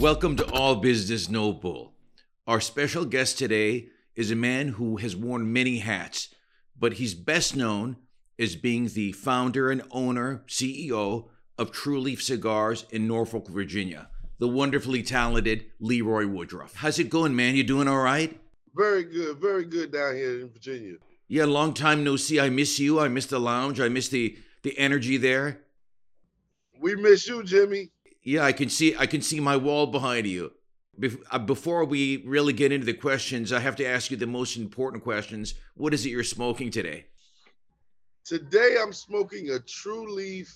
Welcome to All Business No Bull. Our special guest today is a man who has worn many hats, but he's best known as being the founder and owner, CEO of Tru Leaf Cigars in Norfolk, Virginia. The wonderfully talented Leroy Woodruff. How's it going, man? You doing all right? Very good, very good down here in Virginia. Yeah, long time no see. I miss you. I miss the lounge. I miss the the energy there. We miss you, Jimmy. Yeah, I can see I can see my wall behind you. Bef- uh, Before we really get into the questions, I have to ask you the most important questions. What is it you're smoking today? Today I'm smoking a Tru Leaf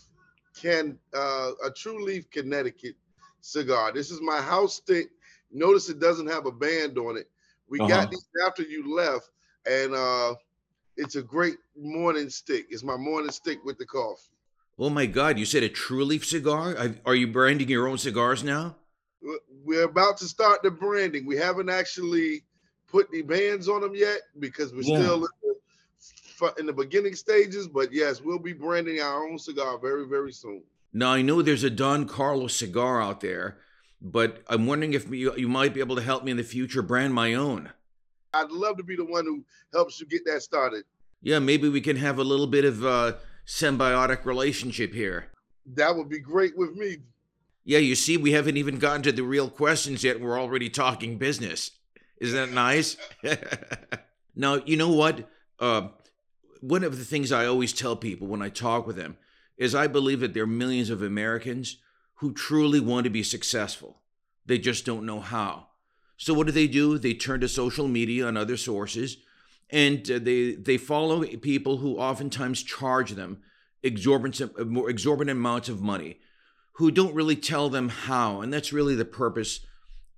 can uh, a Tru Leaf Connecticut cigar. This is my house stick. Notice it doesn't have a band on it. We Uh-huh. got these after you left, and uh, it's a great morning stick. It's my morning stick with the coffee. Oh my God! You said a Tru Leaf cigar? Are you branding your own cigars now? We're about to start the branding. We haven't actually put the bands on them yet because we're Yeah. still in the, in the beginning stages. But yes, we'll be branding our own cigar very, very soon. Now I know there's a Don Carlos cigar out there, but I'm wondering if you, you might be able to help me in the future brand my own. I'd love to be the one who helps you get that started. Yeah, maybe we can have a little bit of a symbiotic relationship here. That would be great with me. Yeah, you see, we haven't even gotten to the real questions yet. We're already talking business. Isn't that nice? now, you know what? Uh, one of the things I always tell people when I talk with them is I believe that there are millions of Americans who truly want to be successful. They just don't know how. So what do they do? They turn to social media and other sources, and uh, they they follow people who oftentimes charge them exorbitant more exorbitant amounts of money who don't really tell them how and that's really the purpose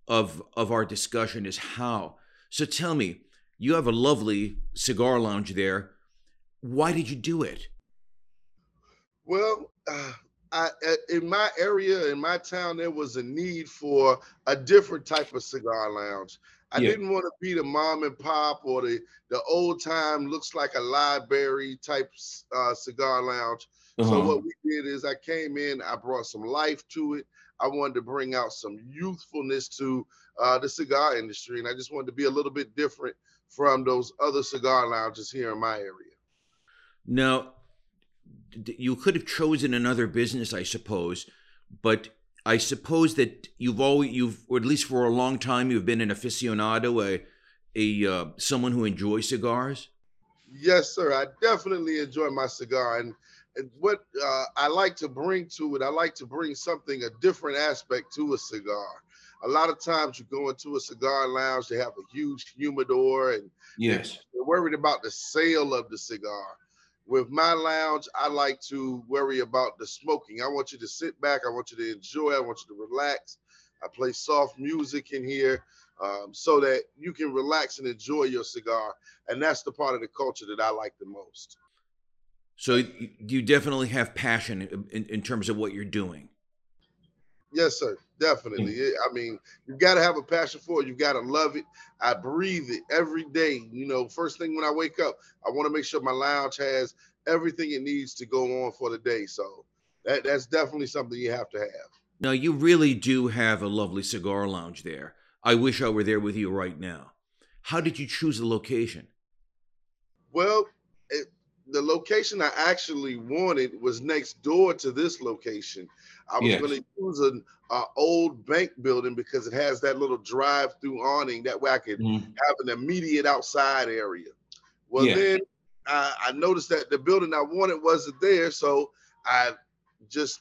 of of our discussion is how. So tell me you have a lovely cigar lounge there. Why did you do it? Well, uh, I, uh, in my area, in my town, there was a need for a different type of cigar lounge. I Yeah. didn't want to be the mom and pop or the the old time looks like a library type uh, cigar lounge. Uh-huh. So what we did is I came in, I brought some life to it. I wanted to bring out some youthfulness to uh, the cigar industry, and I just wanted to be a little bit different from those other cigar lounges here in my area. now you could have chosen another business i suppose but i suppose that you've always you've or at least for a long time you've been an aficionado a a uh, someone who enjoys cigars Yes, sir. I definitely enjoy my cigar, and, and what uh, I like to bring to it, I like to bring something a different aspect to a cigar. A lot of times, you go into a cigar lounge, they have a huge humidor, and yes they're worried about the sale of the cigar. With my lounge, I like to worry about the smoking. I want you to sit back. I want you to enjoy. I want you to relax. I play soft music in here um, so that you can relax and enjoy your cigar. And that's the part of the culture that I like the most. so you definitely have passion in, in terms of what you're doing Yes, sir. Definitely. Mm. It- I mean, you've got to have a passion for it. You've got to love it. I breathe it every day. You know, first thing when I wake up, I want to make sure my lounge has everything it needs to go on for the day. So that, that's definitely something you have to have. Now, you really do have a lovely cigar lounge there. I wish I were there with you right now. How did you choose the location? Well, it, the location I actually wanted was next door to this location. I was Yes. going to use an uh, old bank building because it has that little drive-through awning. That way I could have an immediate outside area. Well, Yeah. then I, I noticed that the building I wanted wasn't there, so I just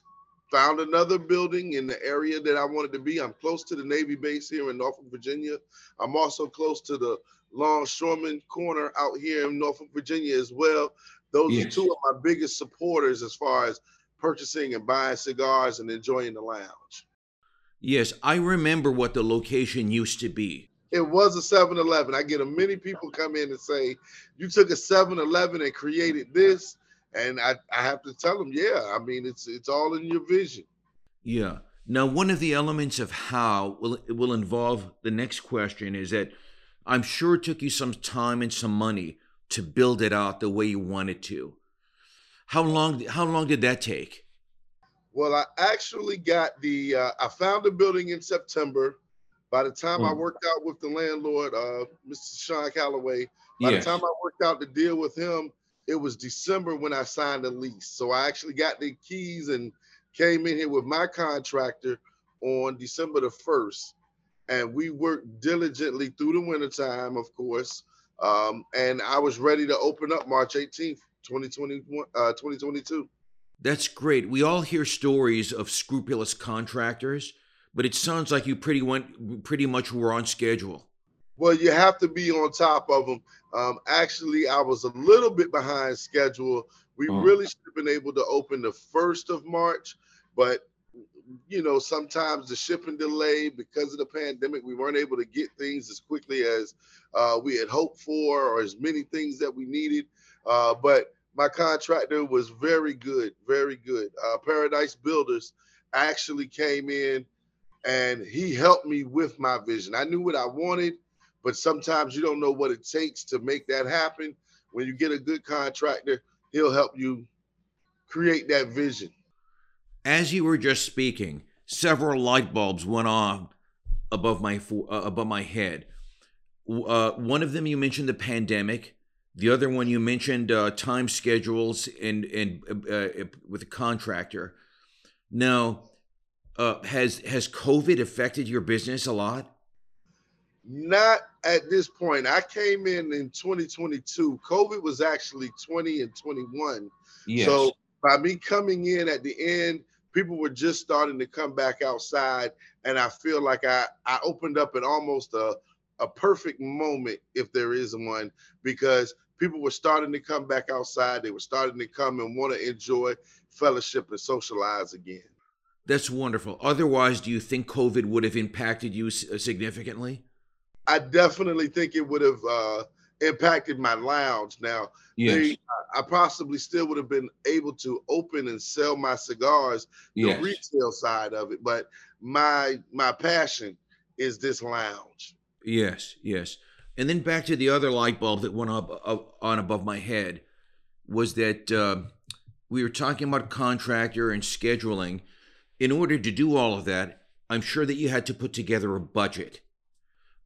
found another building in the area that I wanted to be. I'm close to the Navy base here in Norfolk, Virginia. I'm also close to the Longshoreman Corner out here in Norfolk, Virginia as well. Those are two of my biggest supporters as far as purchasing and buying cigars and enjoying the lounge. Yes, I remember what the location used to be. It was a 7 Eleven. I get a many people come in and say, You took a 7 Eleven and created this. And I, I have to tell them, Yeah, I mean, it's it's all in your vision. Yeah. Now, one of the elements of how will it will involve the next question is that I'm sure it took you some time and some money to build it out the way you wanted to. How long? How long did that take? Well, I actually got the. Uh, I found the building in September. By the time I Mm. worked out with the landlord, uh, Mr. Sean Calloway, by the time I worked out the deal with him, it was December when I signed the lease. So I actually got the keys and came in here with my contractor on December the 1st. And we worked diligently through the wintertime, of course. Um, and I was ready to open up March 18th, 2021, uh, 2022. That's great. We all hear stories of scrupulous contractors, but it sounds like you pretty went pretty much were on schedule. Well, you have to be on top of them. Um, actually, I was a little bit behind schedule. We Oh. really should have been able to open the first of March, but you know, sometimes the shipping delay because of the pandemic, we weren't able to get things as quickly as uh, we had hoped for, or as many things that we needed. Uh, but my contractor was very good, very good. Uh, Paradise Builders actually came in and he helped me with my vision. I knew what I wanted, but sometimes you don't know what it takes to make that happen. When you get a good contractor, he'll help you create that vision. As you were just speaking, several light bulbs went on above my fo- uh, above my head. Uh, one of them you mentioned the pandemic. The other one you mentioned uh, time schedules and and uh, uh, with a contractor. Now, uh, has has COVID affected your business a lot? Not at this point. I came in in 2022. COVID was actually 20 and 21. So by me coming in at the end, people were just starting to come back outside, and I feel like I I opened up at almost a a perfect moment, if there is one, because people were starting to come back outside. They were starting to come and want to enjoy fellowship and socialize again. That's wonderful. Otherwise, do you think COVID would have impacted you uh, significantly? I definitely think it would have uh, impacted my lounge. Now, they, I possibly still would have been able to open and sell my cigars, the retail side of it, but my my passion is this lounge. Yes, yes. And then back to the other light bulb that went up, up on above my head was that uh, we were talking about contractor and scheduling. In order to do all of that, I'm sure that you had to put together a budget.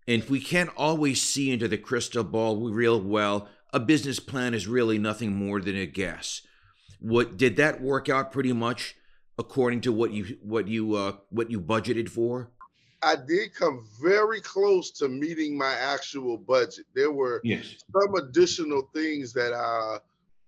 And if we can't always see into the crystal ball real well. A business plan is really nothing more than a guess. What did that work out pretty much according to what you what you uh, what you budgeted for? I did come very close to meeting my actual budget. There were Yes. some additional things that uh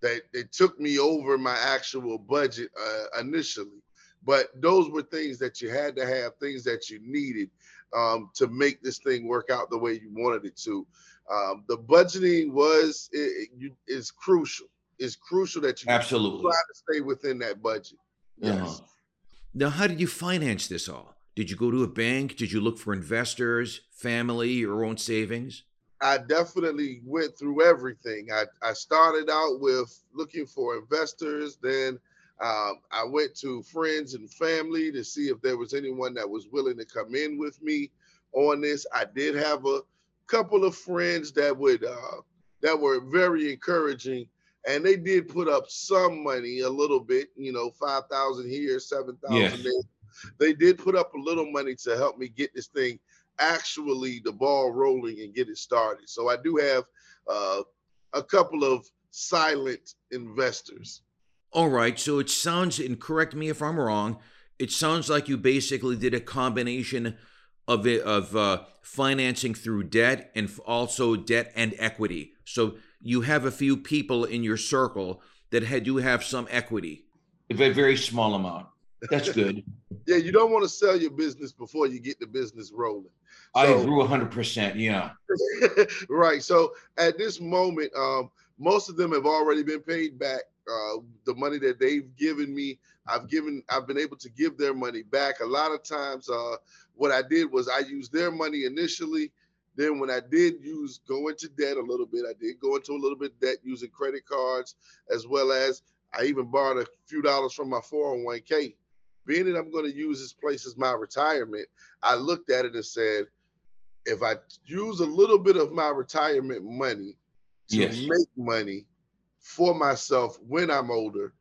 that that took me over my actual budget uh, initially, but those were things that you had to have, things that you needed um, to make this thing work out the way you wanted it to. Um, the budgeting was it, it- you, is crucial. It's crucial that you Absolutely. try to stay within that budget. Yes. Uh-huh. Now, how did you finance this all? Did you go to a bank? Did you look for investors, family, your own savings? I definitely went through everything. I, I started out with looking for investors. Then um, I went to friends and family to see if there was anyone that was willing to come in with me on this. I did have a couple of friends that would uh, that were very encouraging, and they did put up some money, a little bit, you know, five thousand here, seven thousand Yes. there. They did put up a little money to help me get this thing actually the ball rolling and get it started. So I do have uh, a couple of silent investors. All right, so it sounds, and correct me if I'm wrong, it sounds like you basically did a combination of it, of uh, financing through debt and also debt and equity. So you have a few people in your circle that had do have some equity, a very, small amount. That's good. Yeah, you don't want to sell your business before you get the business rolling. I So- agree 100%. Yeah. right. So at this moment, um, most of them have already been paid back. Uh, the money that they've given me, I've given, I've been able to give their money back. A lot of times, uh, what I did was I used their money initially. Then when I did use go into debt a little bit, I did go into a little bit of debt using credit cards, as well as I even borrowed a few dollars from my 401k. Being that I'm going to use this place as my retirement, I looked at it and said, if I use a little bit of my retirement money to Yes. make money for myself when I'm older,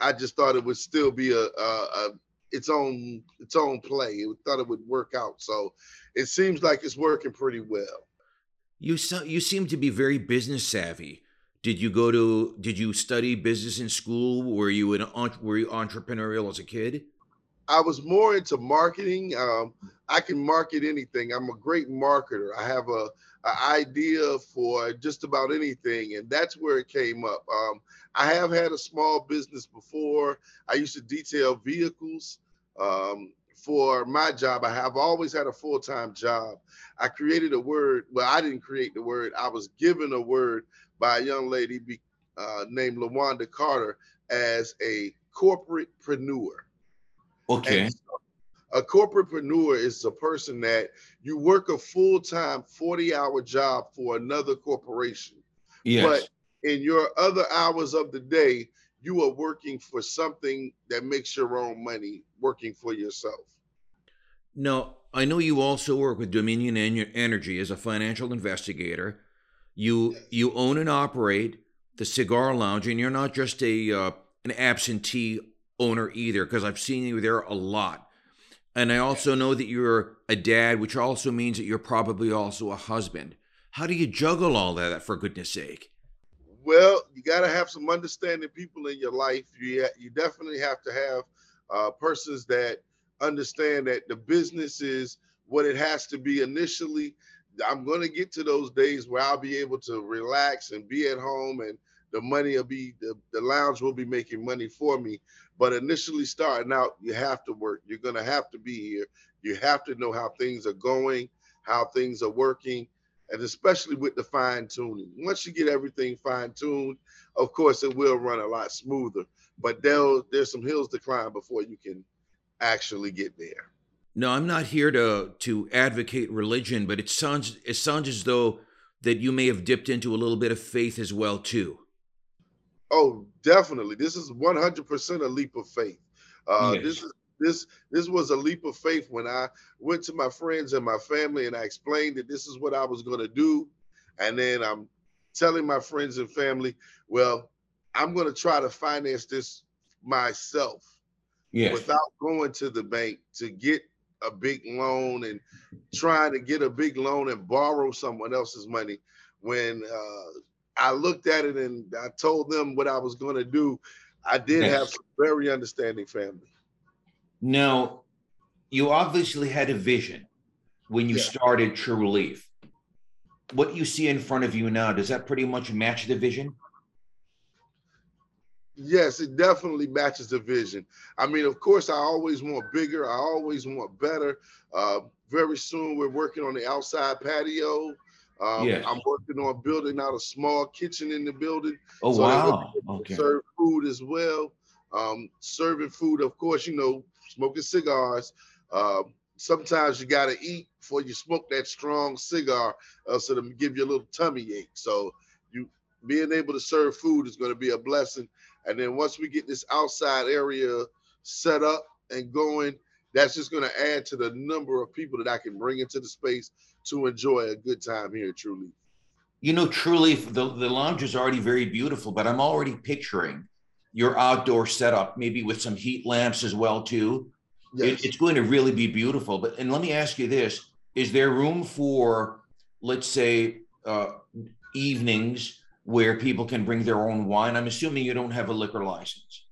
I just thought it would still be a, a, a its own its own play. It thought it would work out. So it seems like it's working pretty well. You so, you seem to be very business savvy. Did you go to did you study business in school? Were you an were you entrepreneurial as a kid? I was more into marketing. Um, I can market anything. I'm a great marketer. I have a, a, idea for just about anything, and that's where it came up. Um, I have had a small business before. I used to detail vehicles. Um, for my job, I have always had a full time job. I created a word. Well, I didn't create the word. I was given a word by a young lady be, uh, named Lawanda Carter as a corporatepreneur. Okay. A corporatepreneur is a person that you work a full time 40 hour job for another corporation. Yes. But in your other hours of the day, you are working for something that makes your own money working for yourself. No, I know you also work with Dominion Energy as a financial investigator. You yes. you own and operate the cigar lounge, and you're not just a uh, an absentee owner either, because I've seen you there a lot. And I also know that you're a dad, which also means that you're probably also a husband. How do you juggle all that, for goodness sake? Well, you got to have some understanding people in your life. You you definitely have to have uh, persons that understand that the business is what it has to be initially. I'm going to get to those days where I'll be able to relax and be at home and the money will be the, the lounge will be making money for me. But initially starting out, you have to work. You're going to have to be here. You have to know how things are going, how things are working, and especially with the fine tuning. Once you get everything fine tuned, of course, it will run a lot smoother. But there, there's some hills to climb before you can actually get there. No, I'm not here to to advocate religion, but it sounds it sounds as though that you may have dipped into a little bit of faith as well too. Oh, definitely. This is 100% a leap of faith. Uh, yes. This is this this was a leap of faith when I went to my friends and my family and I explained that this is what I was going to do, and then I'm telling my friends and family, well, I'm going to try to finance this myself yes. without going to the bank to get a big loan and trying to get a big loan and borrow someone else's money when uh, I looked at it and I told them what I was going to do. I did yes. have some very understanding family. Now, you obviously had a vision when you yeah. started Tru Leaf. What you see in front of you now, does that pretty much match the vision? Yes, it definitely matches the vision. I mean, of course, I always want bigger. I always want better. Uh, very soon, we're working on the outside patio. Um, yes. I'm working on building out a small kitchen in the building. Oh so wow! Okay. Serve food as well. Um, serving food, of course, you know, smoking cigars. Uh, sometimes you got to eat before you smoke that strong cigar, uh, so to give you a little tummy ache. So you being able to serve food is going to be a blessing. And then once we get this outside area set up and going, that's just going to add to the number of people that I can bring into the space to enjoy a good time here Truly. You know, Truly, the, the lounge is already very beautiful, but I'm already picturing your outdoor setup, maybe with some heat lamps as well, too. Yes. It, it's going to really be beautiful. But and let me ask you this: Is there room for, let's say, uh, evenings where people can bring their own wine? I'm assuming you don't have a liquor license.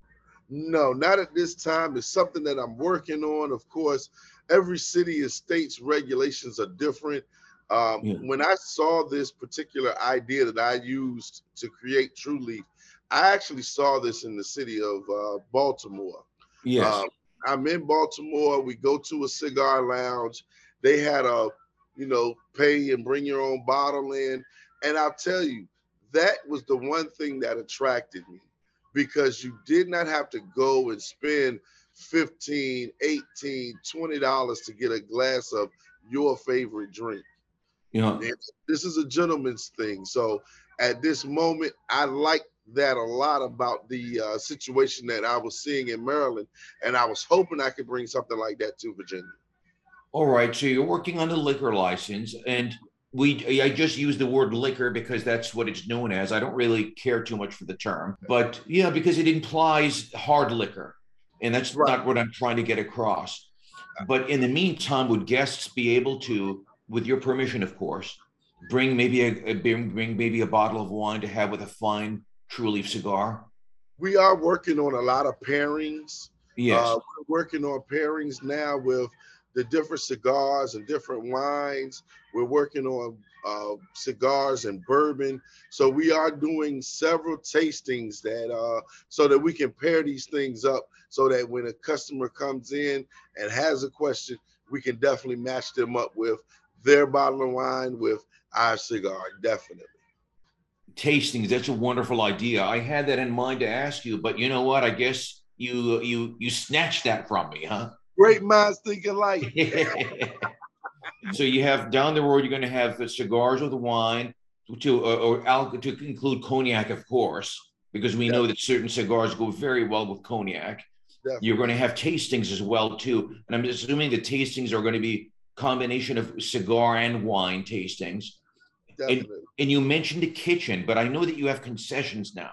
No, not at this time. It's something that I'm working on. Of course, every city and state's regulations are different. Um, yeah. When I saw this particular idea that I used to create Tru Leaf, I actually saw this in the city of uh, Baltimore. Yes. Um, I'm in Baltimore. We go to a cigar lounge. They had a, you know, pay and bring your own bottle in. And I'll tell you, that was the one thing that attracted me because you did not have to go and spend 15 18 20 dollars to get a glass of your favorite drink. Yeah. This is a gentleman's thing. So at this moment i like that a lot about the uh, situation that i was seeing in maryland and i was hoping i could bring something like that to virginia. All right so you're working on the liquor license and we I just use the word liquor because that's what it's known as. I don't really care too much for the term, but yeah, because it implies hard liquor, and that's right. not what I'm trying to get across. But in the meantime, would guests be able to, with your permission, of course, bring maybe a, a bring, bring maybe a bottle of wine to have with a fine Tru Leaf cigar? We are working on a lot of pairings. Yes, uh, we're working on pairings now with the different cigars and different wines. We're working on uh, cigars and bourbon. So we are doing several tastings that uh, so that we can pair these things up so that when a customer comes in and has a question, we can definitely match them up with their bottle of wine with our cigar, definitely. Tastings, that's a wonderful idea. I had that in mind to ask you, but you know what? I guess you you you snatched that from me, huh? Great minds think alike. so you have down the road, you're going to have the cigars with wine to uh, or al- to include cognac, of course, because we know that certain cigars go very well with cognac. Definitely. You're going to have tastings as well too, and I'm assuming the tastings are going to be combination of cigar and wine tastings. And, and, you mentioned the kitchen, but I know that you have concessions now.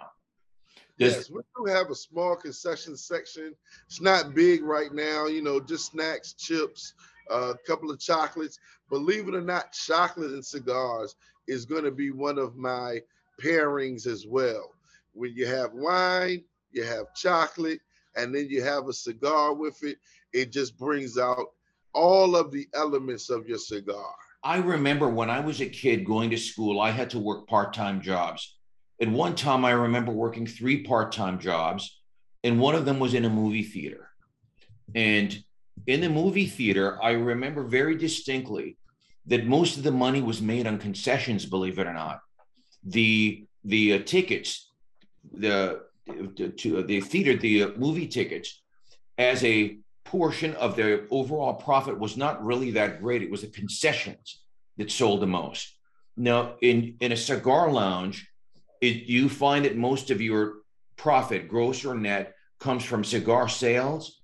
Does, yes, we do have a small concession section. It's not big right now, you know, just snacks, chips, a couple of chocolates. Believe it or not, chocolate and cigars is going to be one of my pairings as well. When you have wine, you have chocolate, and then you have a cigar with it, it just brings out all of the elements of your cigar. I remember when I was a kid going to school, I had to work part time jobs. At one time, I remember working three part time jobs, and one of them was in a movie theater. And in the movie theater, I remember very distinctly that most of the money was made on concessions, believe it or not. The the uh, tickets, the to uh, the theater, the uh, movie tickets, as a portion of the overall profit was not really that great. It was the concessions that sold the most. Now, in in a cigar lounge, it, you find that most of your profit, gross or net, comes from cigar sales,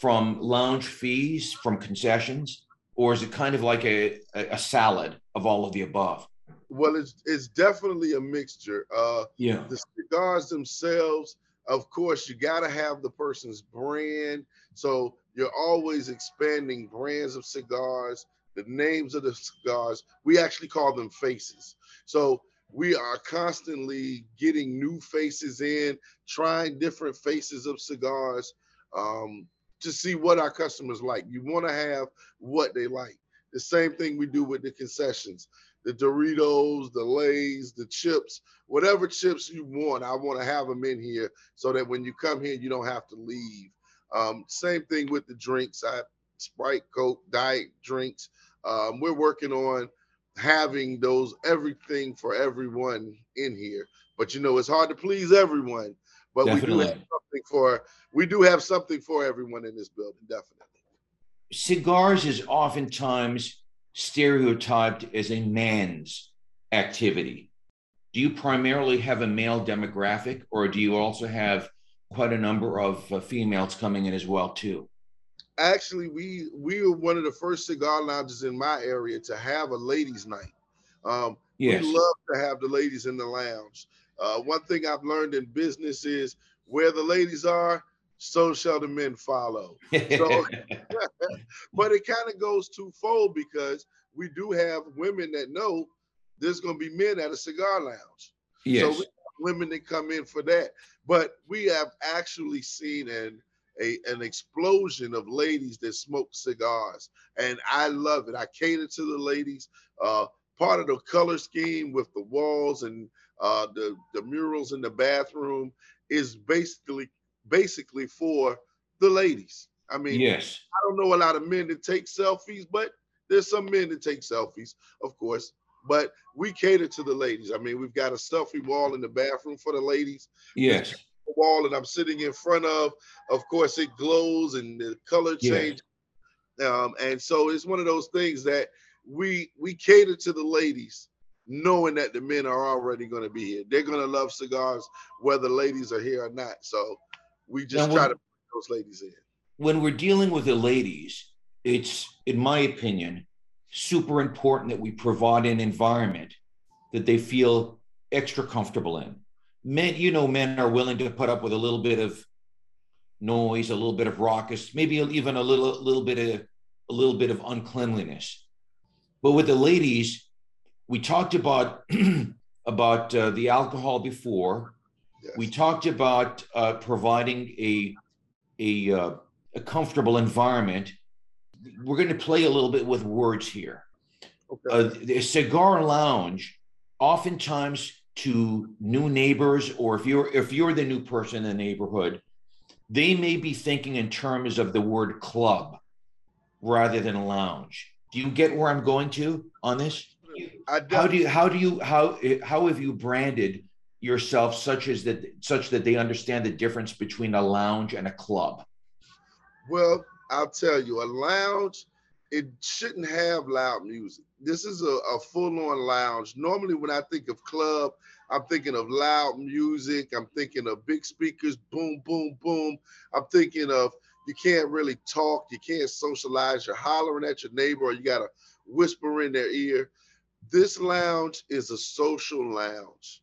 from lounge fees, from concessions, or is it kind of like a, a salad of all of the above? Well, it's it's definitely a mixture. Uh, yeah, the cigars themselves, of course, you got to have the person's brand. So you're always expanding brands of cigars, the names of the cigars. We actually call them faces. So we are constantly getting new faces in, trying different faces of cigars um, to see what our customers like. You want to have what they like. The same thing we do with the concessions the Doritos, the Lays, the chips, whatever chips you want, I want to have them in here so that when you come here, you don't have to leave. Um, same thing with the drinks. I Sprite, Coke, Diet drinks. Um, we're working on having those everything for everyone in here. But you know, it's hard to please everyone. But definitely. we do have something for we do have something for everyone in this building, definitely. Cigars is oftentimes stereotyped as a man's activity. Do you primarily have a male demographic, or do you also have quite a number of uh, females coming in as well too? actually we we were one of the first cigar lounges in my area to have a ladies night um yes. we love to have the ladies in the lounge uh, one thing i've learned in business is where the ladies are so shall the men follow so but it kind of goes twofold because we do have women that know there's going to be men at a cigar lounge yes. so women that come in for that but we have actually seen and a, an explosion of ladies that smoke cigars. And I love it. I cater to the ladies. Uh, part of the color scheme with the walls and uh, the, the murals in the bathroom is basically basically for the ladies. I mean, yes, I don't know a lot of men that take selfies, but there's some men that take selfies, of course. But we cater to the ladies. I mean, we've got a selfie wall in the bathroom for the ladies. Yes wall that I'm sitting in front of. Of course, it glows and the color change. Yeah. Um, and so it's one of those things that we we cater to the ladies, knowing that the men are already going to be here. They're going to love cigars whether ladies are here or not. So we just now, try to put those ladies in. When we're dealing with the ladies, it's in my opinion super important that we provide an environment that they feel extra comfortable in. Men, you know, men are willing to put up with a little bit of noise, a little bit of raucous, maybe even a little, little bit of a little bit of uncleanliness. But with the ladies, we talked about about uh, the alcohol before. Yes. We talked about uh, providing a a, uh, a comfortable environment. We're going to play a little bit with words here. Okay. Uh, the cigar lounge, oftentimes to new neighbors, or if you're if you're the new person in the neighborhood, they may be thinking in terms of the word club rather than lounge. Do you get where I'm going to on this? How do you how do you how how have you branded yourself such as that such that they understand the difference between a lounge and a club? Well, I'll tell you, a lounge it shouldn't have loud music. This is a, a full-on lounge. Normally, when I think of club, I'm thinking of loud music. I'm thinking of big speakers, boom, boom, boom. I'm thinking of you can't really talk, you can't socialize, you're hollering at your neighbor, or you got to whisper in their ear. This lounge is a social lounge.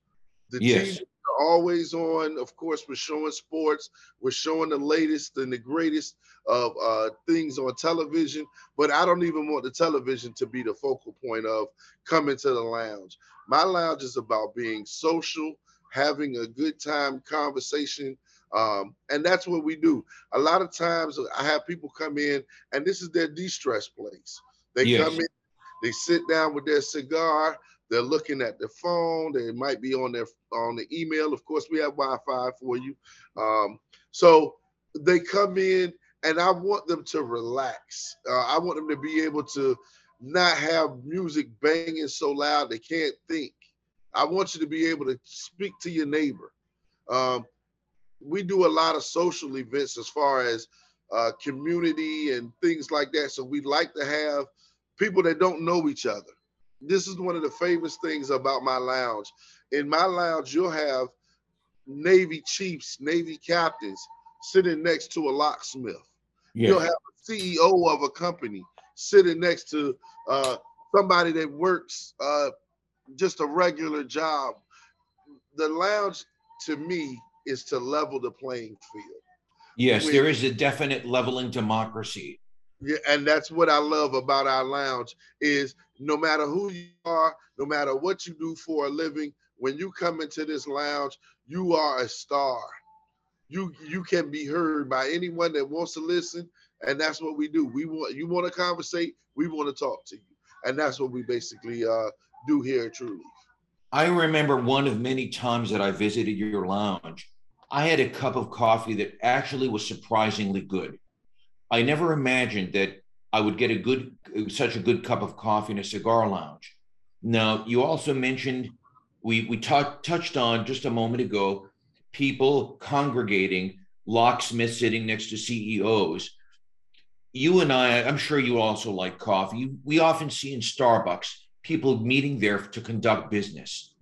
The yes. are always on. Of course, we're showing sports, we're showing the latest and the greatest of uh, things on television, but I don't even want the television to be the focal point of coming to the lounge. My lounge is about being social, having a good time conversation um, and that's what we do. A lot of times I have people come in and this is their de-stress place. They yes. come in, they sit down with their cigar, they're looking at their phone, they might be on their on the email. Of course, we have Wi-Fi for you. Um, so they come in and I want them to relax. Uh, I want them to be able to not have music banging so loud they can't think. I want you to be able to speak to your neighbor. Um, we do a lot of social events as far as uh, community and things like that. So we'd like to have people that don't know each other. This is one of the famous things about my lounge. In my lounge, you'll have Navy chiefs, Navy captains sitting next to a locksmith. Yeah. You'll have a CEO of a company sitting next to uh, somebody that works uh, just a regular job. The lounge, to me, is to level the playing field. Yes, there is a definite leveling democracy. Yeah, and that's what I love about our lounge is no matter who you are, no matter what you do for a living, when you come into this lounge, you are a star. You you can be heard by anyone that wants to listen, and that's what we do. We want you want to conversate, we want to talk to you, and that's what we basically uh, do here Tru Leaf. I remember one of many times that I visited your lounge I had a cup of coffee that actually was surprisingly good. I never imagined that I would get a good, such a good cup of coffee in a cigar lounge. Now, you also mentioned we we touched on just a moment ago people congregating, locksmiths sitting next to CEOs. You and I, I'm sure you also like coffee. We often see in Starbucks people meeting there to conduct business.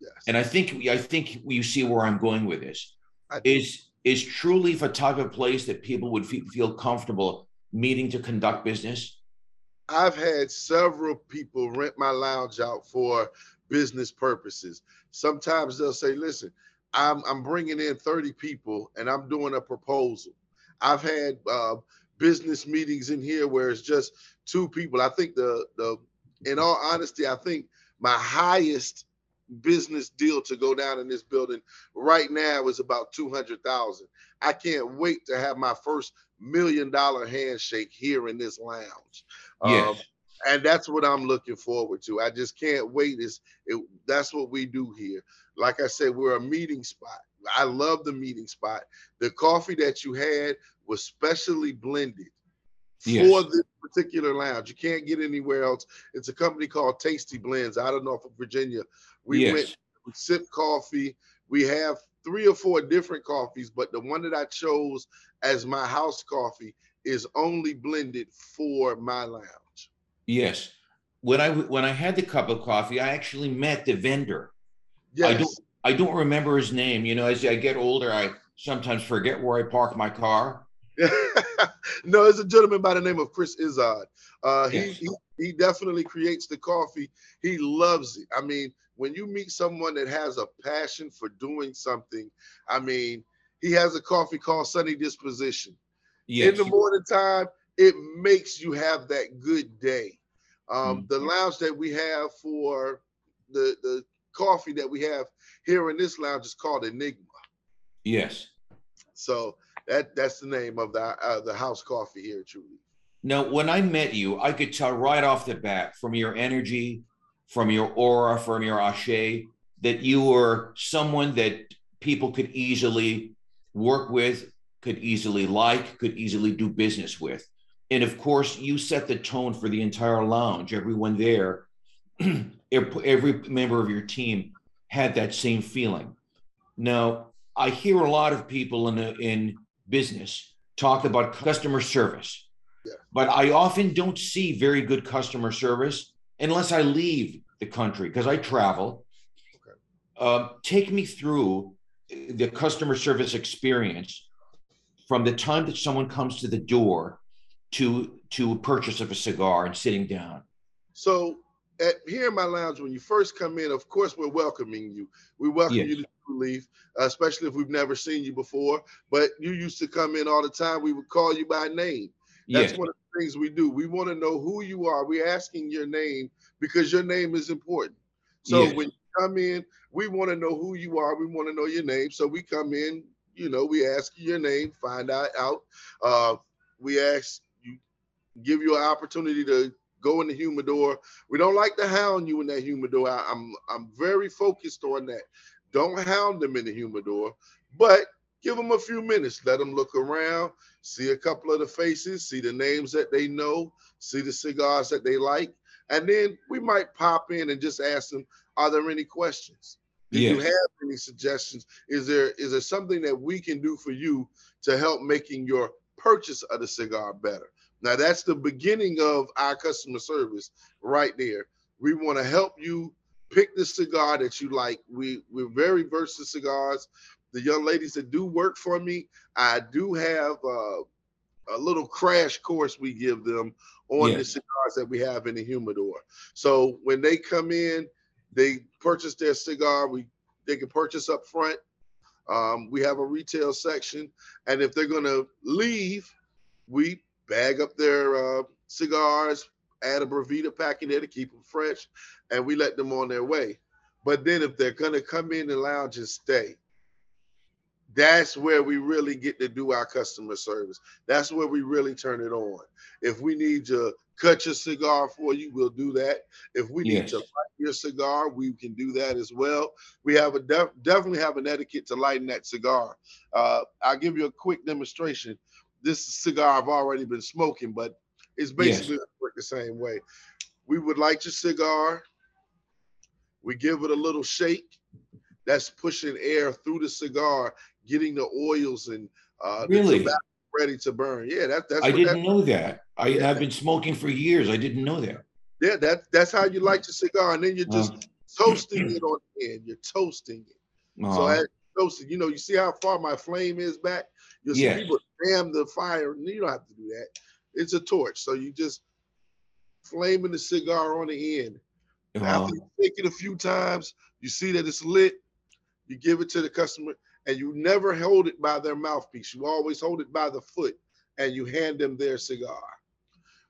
Yes. And I think I think you see where I'm going with this is is truly a type of place that people would feel comfortable meeting to conduct business? I've had several people rent my lounge out for business purposes. Sometimes they'll say, "Listen, I'm I'm bringing in 30 people and I'm doing a proposal." I've had uh, business meetings in here where it's just two people. I think the the in all honesty, I think my highest business deal to go down in this building right now is about 200,000. I can't wait to have my first million dollar handshake here in this lounge. Yes. Um, and that's what I'm looking forward to. I just can't wait. Is it, that's what we do here. Like I said, we're a meeting spot. I love the meeting spot. The coffee that you had was specially blended for this particular lounge. You can't get anywhere else. It's a company called Tasty Blends out of Norfolk, Virginia. We yes. went we sip coffee. We have three or four different coffees, but the one that I chose as my house coffee is only blended for my lounge. Yes. When I when I had the cup of coffee, I actually met the vendor. Yes. I don't I don't remember his name. You know, as I get older, I sometimes forget where I park my car. no, it's a gentleman by the name of Chris Izard. Uh, he, he he definitely creates the coffee. He loves it. I mean, when you meet someone that has a passion for doing something, I mean, he has a coffee called Sunny Disposition. Yes. In the morning time, it makes you have that good day. Um, Mm. The lounge that we have for the the coffee that we have here in this lounge is called Enigma. yes. So that that's the name of the uh, the house coffee here, truly. Now, when I met you, I could tell right off the bat from your energy, from your aura, from your ashe, that you were someone that people could easily work with, could easily like, could easily do business with. And of course, you set the tone for the entire lounge. Everyone there, every member of your team had that same feeling. Now, I hear a lot of people in, in business talk about customer service but I often don't see very good customer service unless I leave the country because I travel. Uh, take me through the customer service experience from the time that someone comes to the door to to purchase of a cigar and sitting down. So at here in my lounge, when you first come in, of course we're welcoming you. We welcome Yes. you to Leaf, uh, especially if we've never seen you before. But you used to come in all the time. We would call you by name. That's Yes, one of the things we do. We want to know who you are. We're asking your name because your name is important. So Yes. when you come in, we want to know who you are. We want to know your name. So we come in, you know, we ask you your name, find out out. Uh, we ask you, give you an opportunity to go in the humidor. We don't like to hound you in that humidor. I, I'm I'm very focused on that. Don't hound them in the humidor, but give them a few minutes. Let them look around, see a couple of the faces, see the names that they know, see the cigars that they like, and then we might pop in and just ask them, "Are there any questions? Do you have any suggestions? Is there is there something that we can do for you to help making your purchase of the cigar better?" Now that's the beginning of our customer service right there. We want to help you pick the cigar that you like. We we're very versatile cigars. The young ladies that do work for me, I do have uh, a little crash course we give them on the cigars that we have in the humidor. So when they come in, they purchase their cigar. We they can purchase up front. Um, we have a retail section, and if they're gonna leave, we bag up their uh, cigars, add a Boveda pack in there to keep them fresh, and we let them on their way. But then if they're gonna come in the lounge and stay, that's where we really get to do our customer service. That's where we really turn it on. If we need to cut your cigar for you, we'll do that. If we need to light your cigar, we can do that as well. We have a def- definitely have an etiquette to lighten that cigar. Uh, I'll give you a quick demonstration. This cigar I've already been smoking, but it's basically work the same way. We would light your cigar. We give it a little shake. That's pushing air through the cigar, getting the oils and uh, the Really? ready to burn. Yeah, that, that's I didn't that, know that. I, Yeah. I've been smoking for years. I didn't know that. yeah, that, that's how you light your cigar, and then you're just Wow. toasting it on the end. You're toasting it. So Uh, as you're toasting, you know, you see how far my flame is back. You'll see Yes. people jam the fire. You don't have to do that. It's a torch, so you just flaming the cigar on the end. uh, After you take it a few times, you see that it's lit. You give it to the customer, and you never hold it by their mouthpiece. You always hold it by the foot, and you hand them their cigar.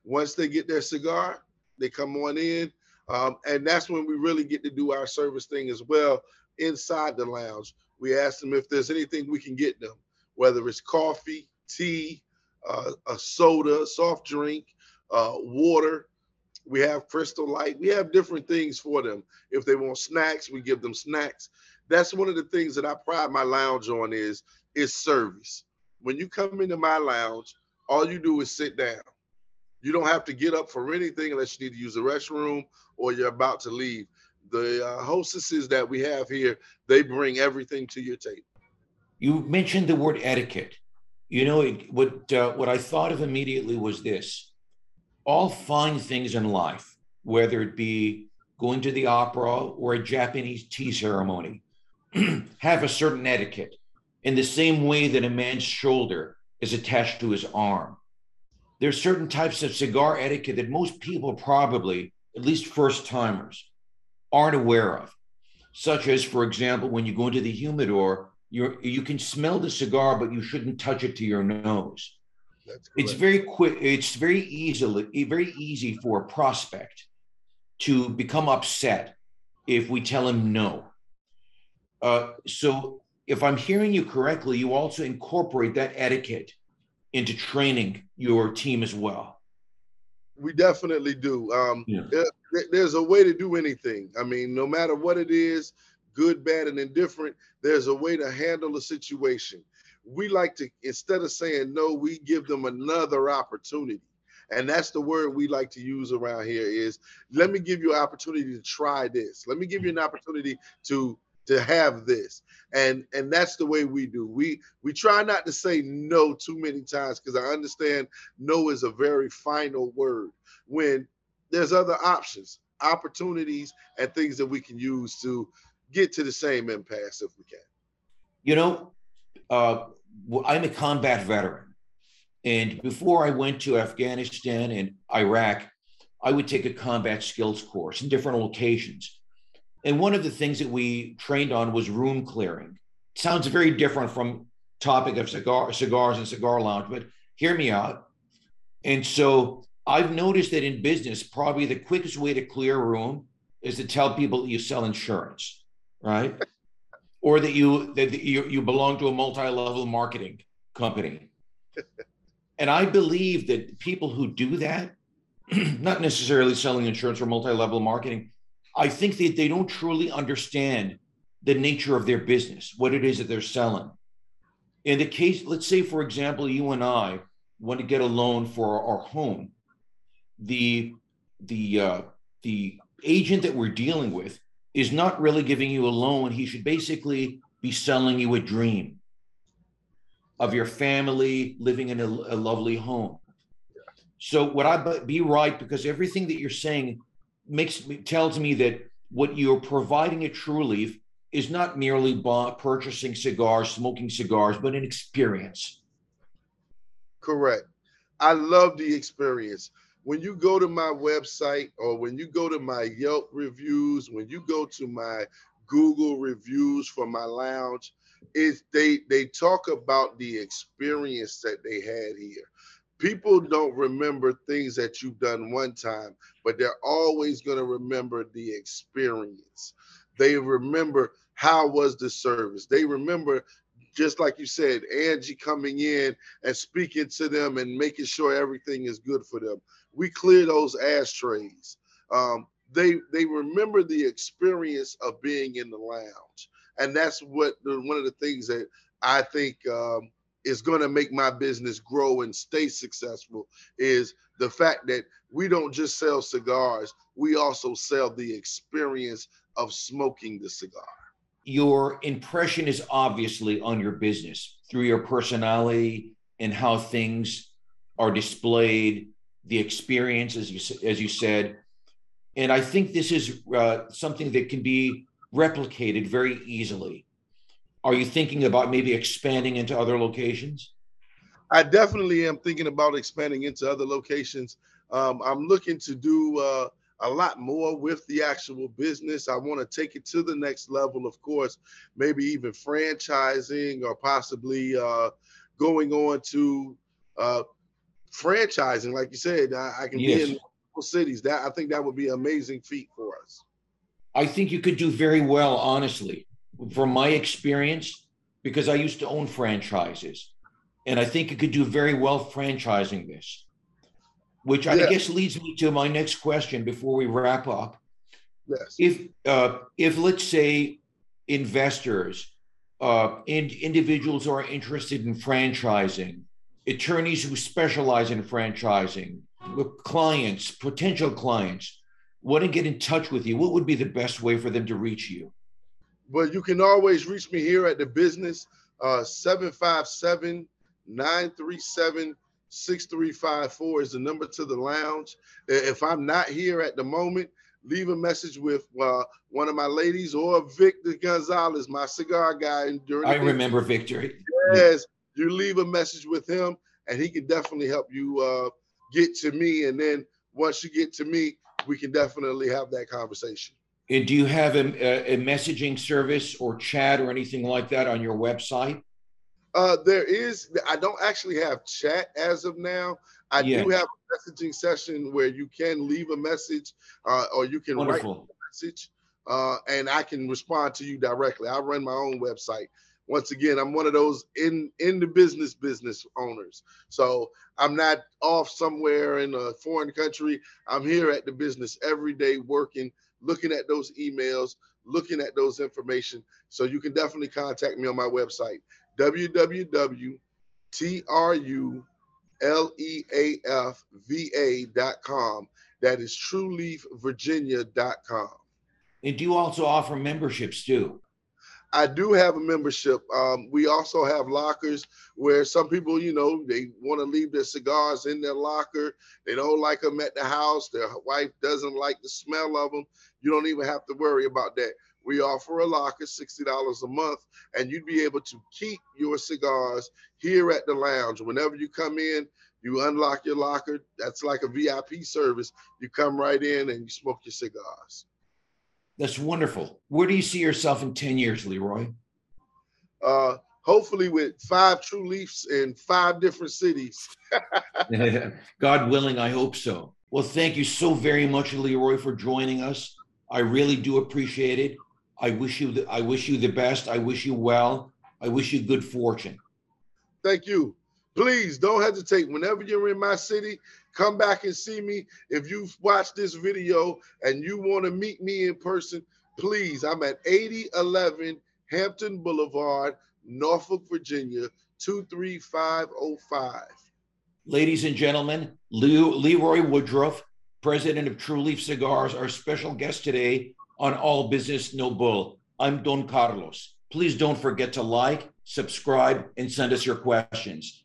Once they get their cigar, they come on in, um, and that's when we really get to do our service thing as well inside the lounge. We ask them if there's anything we can get them, whether it's coffee, tea, uh, a soda, soft drink, uh, water. We have Crystal Light. We have different things for them. If they want snacks, we give them snacks. That's one of the things that I pride my lounge on is is service. When you come into my lounge, all you do is sit down. You don't have to get up for anything unless you need to use the restroom or you're about to leave. The uh, hostesses that we have here, they bring everything to your table. you mentioned the word etiquette. You know, it, what uh, what I thought of immediately was this: all fine things in life, whether it be going to the opera or a Japanese tea ceremony, have a certain etiquette. In the same way that a man's shoulder is attached to his arm, there's certain types of cigar etiquette that most people probably, at least first timers, aren't aware of. Such as, for example, when you go into the humidor, you you can smell the cigar, but you shouldn't touch it to your nose. It's very quick. It's very easily very easy for a prospect to become upset if we tell him no. Uh, so, if I'm hearing you correctly, you also incorporate that etiquette into training your team as well. We definitely do. Um, yeah. there, there's a way to do anything. I mean, no matter what it is, good, bad, and indifferent, there's a way to handle a situation. We like to, instead of saying no, we give them another opportunity. And that's the word we like to use around here is let me give you an opportunity to try this. Let me give you an opportunity to to have this and and that's the way we do we we try not to say no too many times because i understand no is a very final word when there's other options opportunities and things that we can use to get to the same impasse if we can you know uh, i'm a combat veteran and before i went to afghanistan and iraq i would take a combat skills course in different locations and one of the things that we trained on was room clearing. sounds very different from topic of cigar, cigars and cigar lounge, but hear me out. And so I've noticed that in business, probably the quickest way to clear a room is to tell people that you sell insurance, right? or that you that you, you belong to a multi-level marketing company. and I believe that people who do that, not necessarily selling insurance or multi-level marketing, I think that they don't truly understand the nature of their business, what it is that they're selling. In the case, let's say, for example, you and I want to get a loan for our home. The the uh, the agent that we're dealing with is not really giving you a loan. He should basically be selling you a dream of your family living in a, a lovely home. So would I be right? Because everything that you're saying makes tells me that what you're providing at leaf is not merely buy, purchasing cigars, smoking cigars, but an experience. Correct. I love the experience. When you go to my website or when you go to my Yelp reviews, when you go to my Google reviews for my lounge, is they they talk about the experience that they had here people don't remember things that you've done one time, but they're always going to remember the experience. They remember how was the service. They remember just like you said, Angie coming in and speaking to them and making sure everything is good for them. We clear those ashtrays. Um, they they remember the experience of being in the lounge, and that's what the, one of the things that I think um, is going to make my business grow and stay successful is the fact that we don't just sell cigars, we also sell the experience of smoking the cigar. Your impression is obviously on your business through your personality and how things are displayed, the experience, as you, as you said. And I think this is uh, something that can be replicated very easily are you thinking about maybe expanding into other locations? I definitely am thinking about expanding into other locations. Um, I'm looking to do uh, a lot more with the actual business. I want to take it to the next level, of course, maybe even franchising or possibly uh, going on to uh, franchising. Like you said, I, I can yes. be in multiple cities. That I think that would be an amazing feat for us. I think you could do very well, honestly from my experience, because I used to own franchises, and I think you could do very well franchising this, which yeah. I guess leads me to my next question before we wrap up. Yes. If uh, if let's say investors, uh, and individuals who are interested in franchising, attorneys who specialize in franchising, clients, potential clients, want to get in touch with you, what would be the best way for them to reach you? But you can always reach me here at the business, uh, 757 937 6354 is the number to the lounge. If I'm not here at the moment, leave a message with uh, one of my ladies or Victor Gonzalez, my cigar guy. During I remember Victor. Yes, you leave a message with him, and he can definitely help you uh, get to me. And then once you get to me, we can definitely have that conversation. And do you have a, a messaging service or chat or anything like that on your website? Uh, there is. I don't actually have chat as of now. I yeah. do have a messaging session where you can leave a message uh, or you can Wonderful. write a message uh, and I can respond to you directly. I run my own website. Once again, I'm one of those in in the business business owners. So I'm not off somewhere in a foreign country. I'm here at the business every day working, looking at those emails, looking at those information. So you can definitely contact me on my website, www.truleafva.com. That is truleafvirginia.com. And do you also offer memberships too? I do have a membership. Um, we also have lockers where some people, you know, they want to leave their cigars in their locker. They don't like them at the house. Their wife doesn't like the smell of them. You don't even have to worry about that. We offer a locker, $60 a month, and you'd be able to keep your cigars here at the lounge. Whenever you come in, you unlock your locker. That's like a VIP service. You come right in and you smoke your cigars. That's wonderful. Where do you see yourself in 10 years, Leroy? Uh, hopefully with five Tru Leafs in five different cities. God willing, I hope so. Well, thank you so very much, Leroy, for joining us. I really do appreciate it. I wish you the, I wish you the best. I wish you well. I wish you good fortune. Thank you. Please don't hesitate. Whenever you're in my city, Come back and see me. If you've watched this video and you want to meet me in person, please, I'm at 8011 Hampton Boulevard, Norfolk, Virginia, 23505. Ladies and gentlemen, Leroy Woodruff, president of Tru Leaf Cigars, our special guest today on All Business No Bull. I'm Don Carlos. Please don't forget to like, subscribe, and send us your questions.